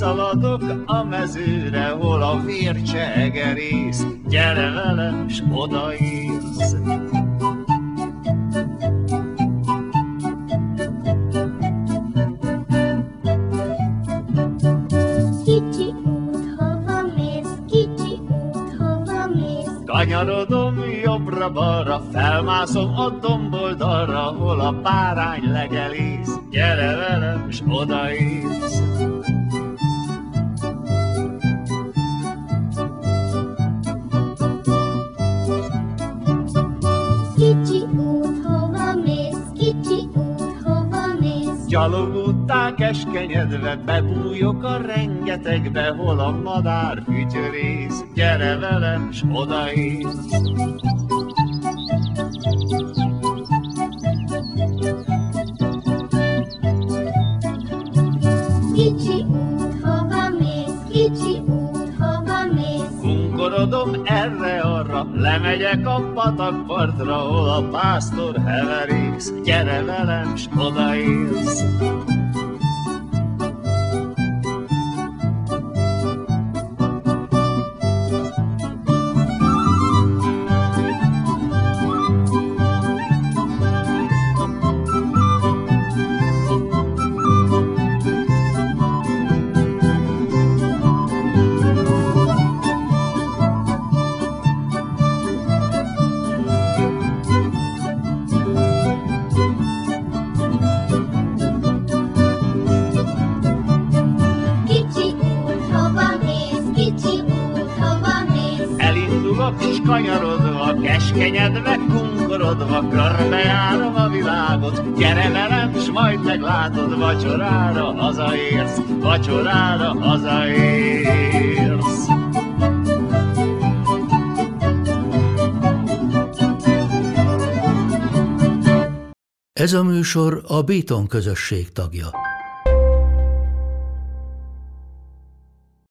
kiszaladok a mezőre, hol a vércsegerész. Gyere velem, s odaérsz. Kanyarodom jobbra-balra, felmászom a domboldalra, hol a bárány legelész. Gyere velem, s odaérsz. Kicsi út, hova mész? Kicsi út, hova mész? Gyalogúttá keskenyedve bebújok a rengetegbe, hol a madár fütyörész. Gyere velem, s odaérsz. Kicsi út, hova mész? Kicsi út, hova mész? Kunkorodom erre-arra, lemegyek a patakpartra, hol a pásztor heverész. Gyere velem, s odaérsz. Elindulok és kanyarodva, keskenyedve, kunkorodva, körbejárom a világot. Gyere velem, s majd meglátod, vacsorára hazaérsz, vacsorára hazaérsz. Ez a műsor a Béton közösség tagja.